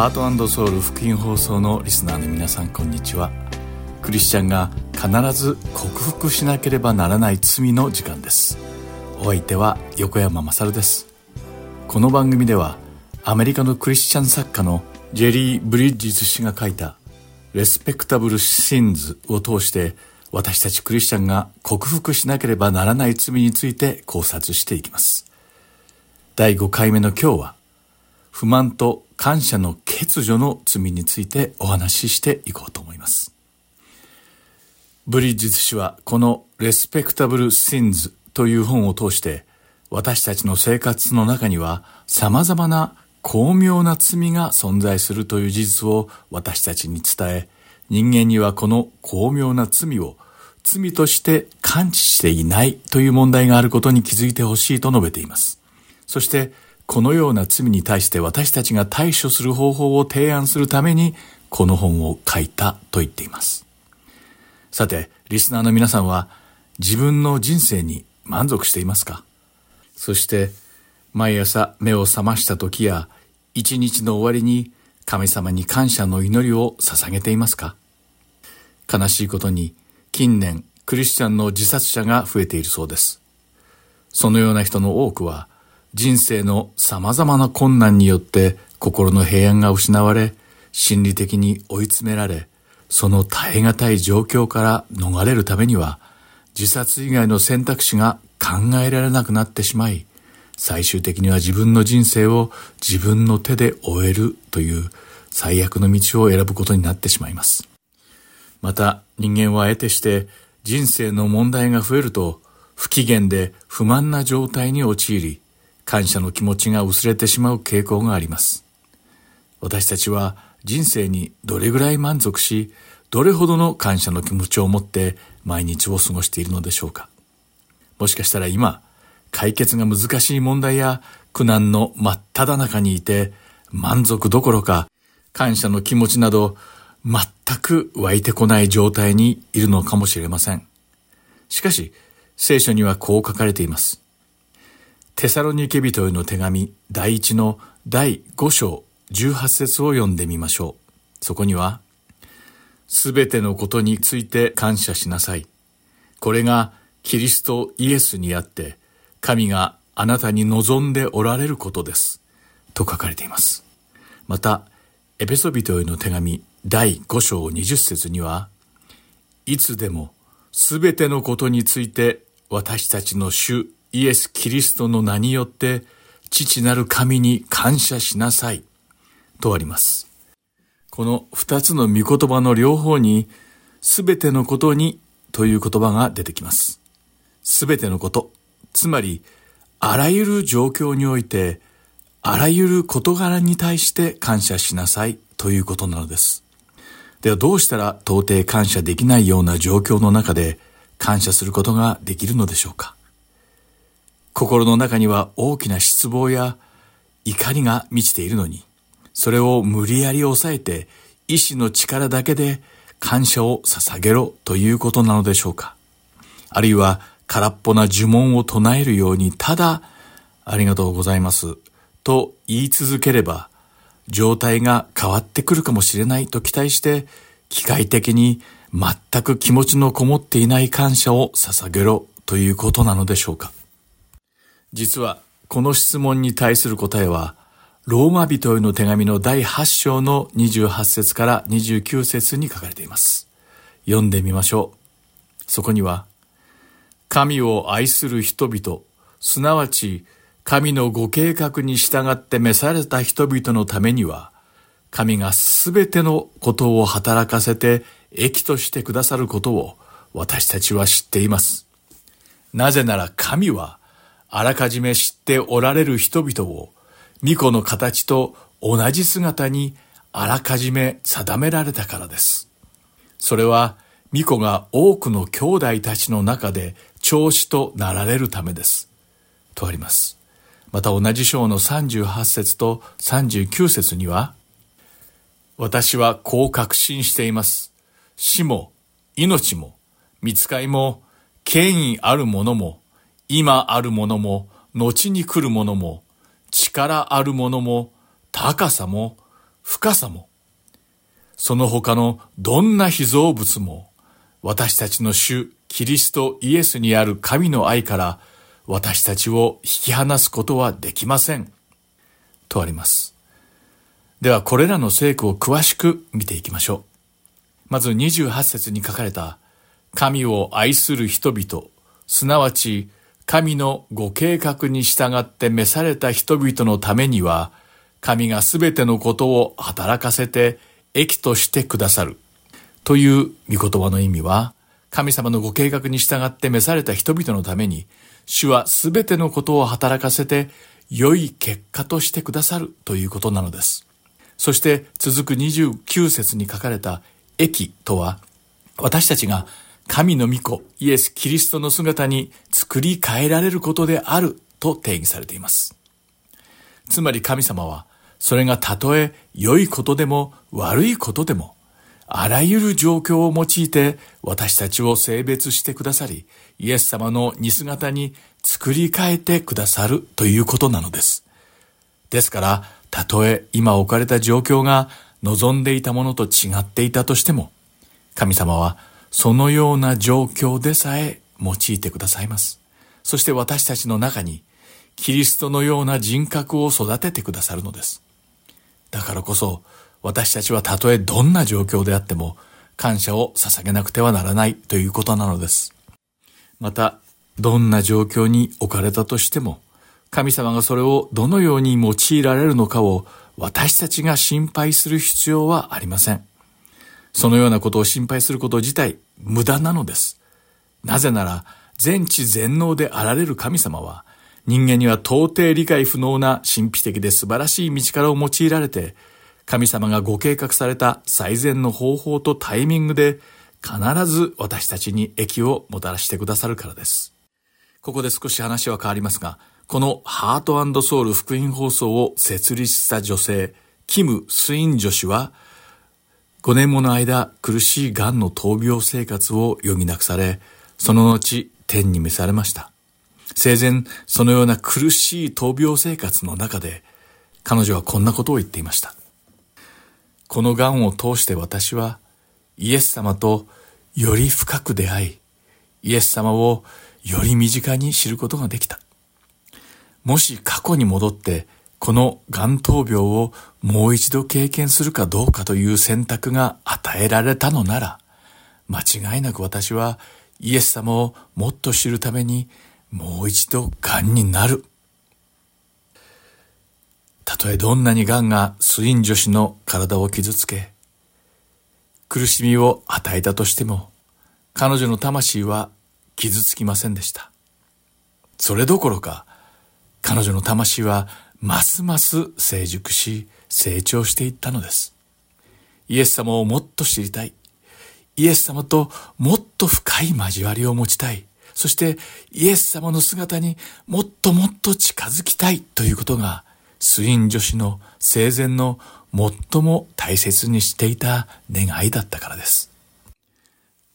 ハートソウル福音放送のリスナーの皆さんこんにちは。クリスチャンが必ず克服しなければならない罪の時間です。お相手は横山まさるです。この番組ではアメリカのクリスチャン作家のジェリー・ブリッジズ氏が書いたレスペクタブル・シンズを通して私たちクリスチャンが克服しなければならない罪について考察していきます。第5回目の今日は不満と感謝の欠如の罪についてお話ししていこうと思います。ブリッジズ氏はこのレスペクタブル・シンズという本を通して私たちの生活の中には様々な巧妙な罪が存在するという事実を私たちに伝え人間にはこの巧妙な罪を罪として感知していないという問題があることに気づいてほしいと述べています。そしてこのような罪に対して私たちが対処する方法を提案するためにこの本を書いたと言っています。さて、リスナーの皆さんは自分の人生に満足していますか？そして毎朝目を覚ました時や一日の終わりに神様に感謝の祈りを捧げていますか？悲しいことに近年クリスチャンの自殺者が増えているそうです。そのような人の多くは人生の様々な困難によって心の平安が失われ、心理的に追い詰められ、その耐え難い状況から逃れるためには、自殺以外の選択肢が考えられなくなってしまい、最終的には自分の人生を自分の手で終えるという最悪の道を選ぶことになってしまいます。また人間は得てして人生の問題が増えると不機嫌で不満な状態に陥り、感謝の気持ちが薄れてしまう傾向があります。私たちは人生にどれぐらい満足し、どれほどの感謝の気持ちを持って毎日を過ごしているのでしょうか。もしかしたら今、解決が難しい問題や苦難の真っ只中にいて、満足どころか感謝の気持ちなど全く湧いてこない状態にいるのかもしれません。しかし、聖書にはこう書かれています。テサロニケ人への手紙第一の第5章18節を読んでみましょう。そこには、すべてのことについて感謝しなさい。これがキリストイエスにあって、神があなたに望んでおられることです。と書かれています。また、エペソビトへの手紙第5章20節には、いつでもすべてのことについて私たちの主イエス・キリストの名によって父なる神に感謝しなさいとあります。この二つの御言葉の両方にすべてのことにという言葉が出てきます。すべてのこと、つまりあらゆる状況においてあらゆる事柄に対して感謝しなさいということなのです。ではどうしたら到底感謝できないような状況の中で感謝することができるのでしょうか？心の中には大きな失望や怒りが満ちているのに、それを無理やり抑えて意志の力だけで感謝を捧げろということなのでしょうか。あるいは空っぽな呪文を唱えるようにただありがとうございますと言い続ければ状態が変わってくるかもしれないと期待して機械的に全く気持ちのこもっていない感謝を捧げろということなのでしょうか。実はこの質問に対する答えは、ローマ人への手紙の第8章の28節から29節に書かれています。読んでみましょう。そこには、神を愛する人々、すなわち神のご計画に従って召された人々のためには、神がすべてのことを働かせて益としてくださることを私たちは知っています。なぜなら神はあらかじめ知っておられる人々を、巫女の形と同じ姿にあらかじめ定められたからです。それは、巫女が多くの兄弟たちの中で長子となられるためです。とあります。また同じ章の38節と39節には、私はこう確信しています。死も、命も、見つかいも、権威あるものも、今あるものも、後に来るものも、力あるものも、高さも、深さも、その他のどんな被造物も、私たちの主、キリストイエスにある神の愛から私たちを引き離すことはできません。とあります。ではこれらの聖句を詳しく見ていきましょう。まず28節に書かれた神を愛する人々、すなわち神のご計画に従って召された人々のためには、神がすべてのことを働かせて益としてくださる。という御言葉の意味は、神様のご計画に従って召された人々のために、主はすべてのことを働かせて良い結果としてくださるということなのです。そして続く29節に書かれた益とは、私たちが神の御子、イエス・キリストの姿に作り変えられることであると定義されています。つまり神様は、それがたとえ良いことでも悪いことでも、あらゆる状況を用いて私たちを性別してくださり、イエス様の似姿に作り変えてくださるということなのです。ですから、たとえ今置かれた状況が望んでいたものと違っていたとしても、神様はそのような状況でさえ用いてくださいます。そして私たちの中にキリストのような人格を育ててくださるのです。だからこそ私たちはたとえどんな状況であっても感謝を捧げなくてはならないということなのです。また、どんな状況に置かれたとしても、神様がそれをどのように用いられるのかを私たちが心配する必要はありません。そのようなことを心配すること自体無駄なのです。なぜなら、全知全能であられる神様は、人間には到底理解不能な神秘的で素晴らしい道からを用いられて、神様がご計画された最善の方法とタイミングで必ず私たちに益をもたらしてくださるからです。ここで少し話は変わりますが、このハートソウル福音放送を設立した女性、キム・スイン女子は、5年もの間苦しい癌の闘病生活を余儀なくされ、その後天に召されました。生前そのような苦しい闘病生活の中で彼女はこんなことを言っていました。この癌を通して私はイエス様とより深く出会い、イエス様をより身近に知ることができた。もし過去に戻ってこの癌闘病をもう一度経験するかどうかという選択が与えられたのなら、間違いなく私はイエス様をもっと知るためにもう一度癌になる。たとえどんなに癌がスイン女子の体を傷つけ、苦しみを与えたとしても、彼女の魂は傷つきませんでした。それどころか、彼女の魂はますます成熟し、成長していったのです。イエス様をもっと知りたい。イエス様ともっと深い交わりを持ちたい。そしてイエス様の姿にもっともっと近づきたいということが、スイン女子の生前の最も大切にしていた願いだったからです。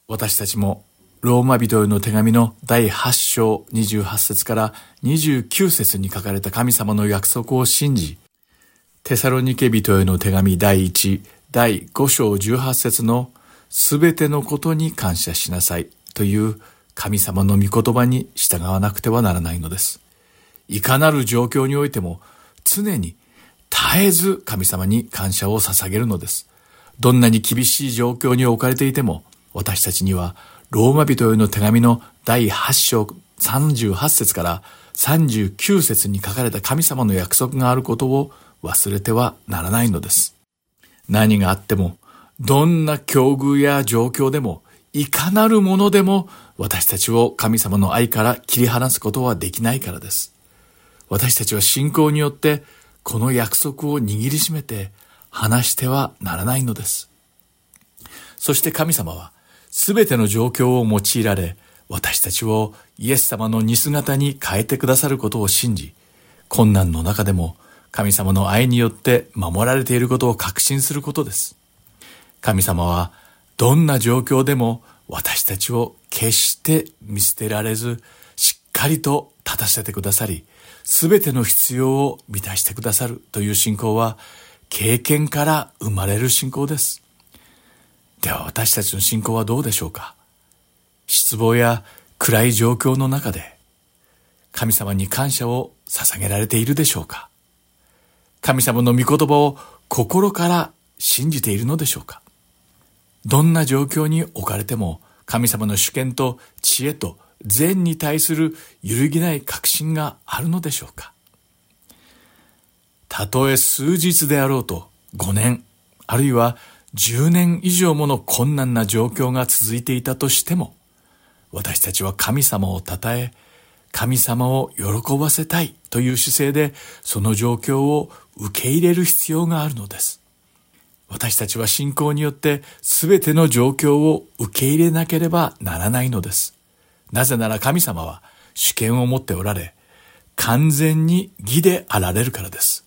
私たちもローマ人への手紙の第8章28節から29節に書かれた神様の約束を信じ、テサロニケ人への手紙第1、第5章18節のすべてのことに感謝しなさいという神様の御言葉に従わなくてはならないのです。いかなる状況においても常に絶えず神様に感謝を捧げるのです。どんなに厳しい状況に置かれていても私たちにはローマ人への手紙の第8章38節から39節に書かれた神様の約束があることを忘れてはならないのです。何があっても、どんな境遇や状況でも、いかなるものでも私たちを神様の愛から切り離すことはできないからです。私たちは信仰によってこの約束を握りしめて話してはならないのです。そして神様はすべての状況を用いられ、私たちをイエス様の似姿に変えてくださることを信じ、困難の中でも神様の愛によって守られていることを確信することです。神様はどんな状況でも私たちを決して見捨てられず、しっかりと立たせてくださり、すべての必要を満たしてくださるという信仰は、経験から生まれる信仰です。では私たちの信仰はどうでしょうか？失望や暗い状況の中で神様に感謝を捧げられているでしょうか？神様の御言葉を心から信じているのでしょうか？どんな状況に置かれても神様の主権と知恵と善に対する揺るぎない確信があるのでしょうか？たとえ数日であろうと5年、あるいは10年以上もの困難な状況が続いていたとしても、私たちは神様を称え、神様を喜ばせたいという姿勢でその状況を受け入れる必要があるのです。私たちは信仰によって全ての状況を受け入れなければならないのです。なぜなら神様は主権を持っておられ、完全に義であられるからです。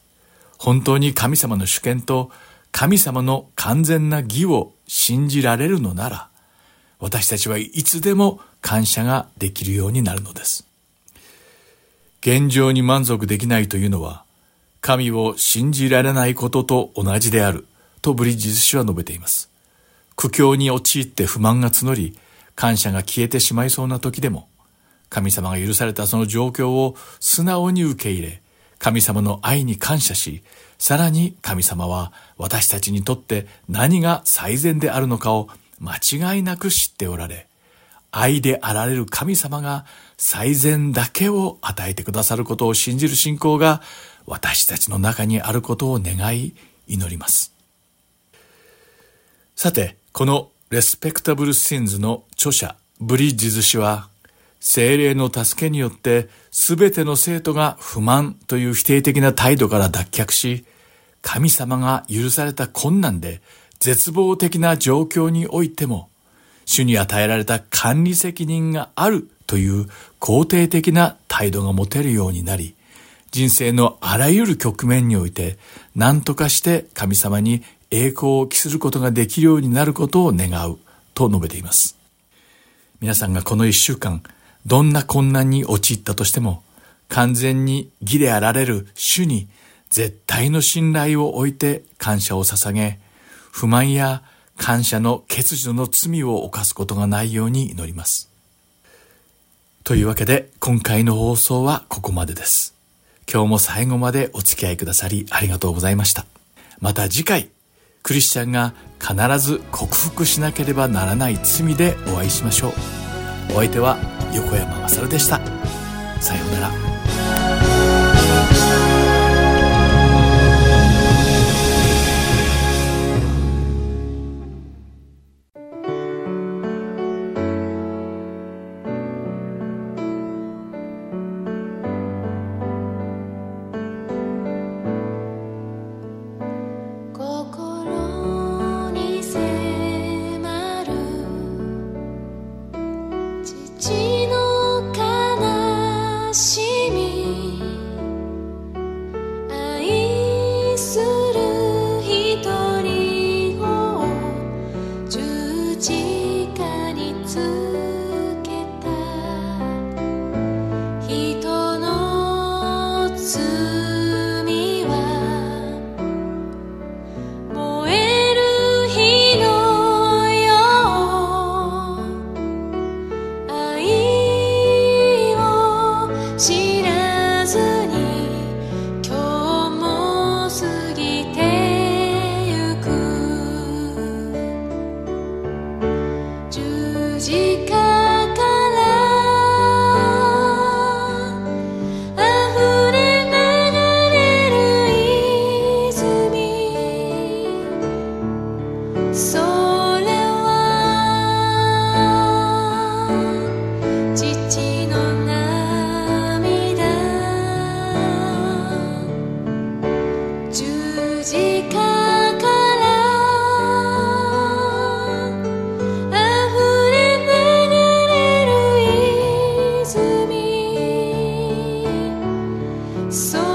本当に神様の主権と神様の完全な義を信じられるのなら、私たちはいつでも感謝ができるようになるのです。現状に満足できないというのは、神を信じられないことと同じであるとブリッジズ氏は述べています。苦境に陥って不満が募り、感謝が消えてしまいそうな時でも、神様が許されたその状況を素直に受け入れ、神様の愛に感謝し、さらに神様は私たちにとって何が最善であるのかを間違いなく知っておられ、愛であられる神様が最善だけを与えてくださることを信じる信仰が私たちの中にあることを願い祈ります。さて、このレスペクタブル・シンズの著者、ブリッジズ氏は、精霊の助けによって全ての生徒が不満という否定的な態度から脱却し、神様が許された困難で絶望的な状況においても、主に与えられた管理責任があるという肯定的な態度が持てるようになり、人生のあらゆる局面において何とかして神様に栄光を期することができるようになることを願うと述べています。皆さんがこの一週間、どんな困難に陥ったとしても、完全に義であられる主に絶対の信頼を置いて感謝を捧げ、不満や感謝の欠如の罪を犯すことがないように祈ります。というわけで今回の放送はここまでです。今日も最後までお付き合いくださりありがとうございました。また次回、クリスチャンが必ず克服しなければならない罪でお会いしましょう。お相手は横山まさるでした。さようなら。So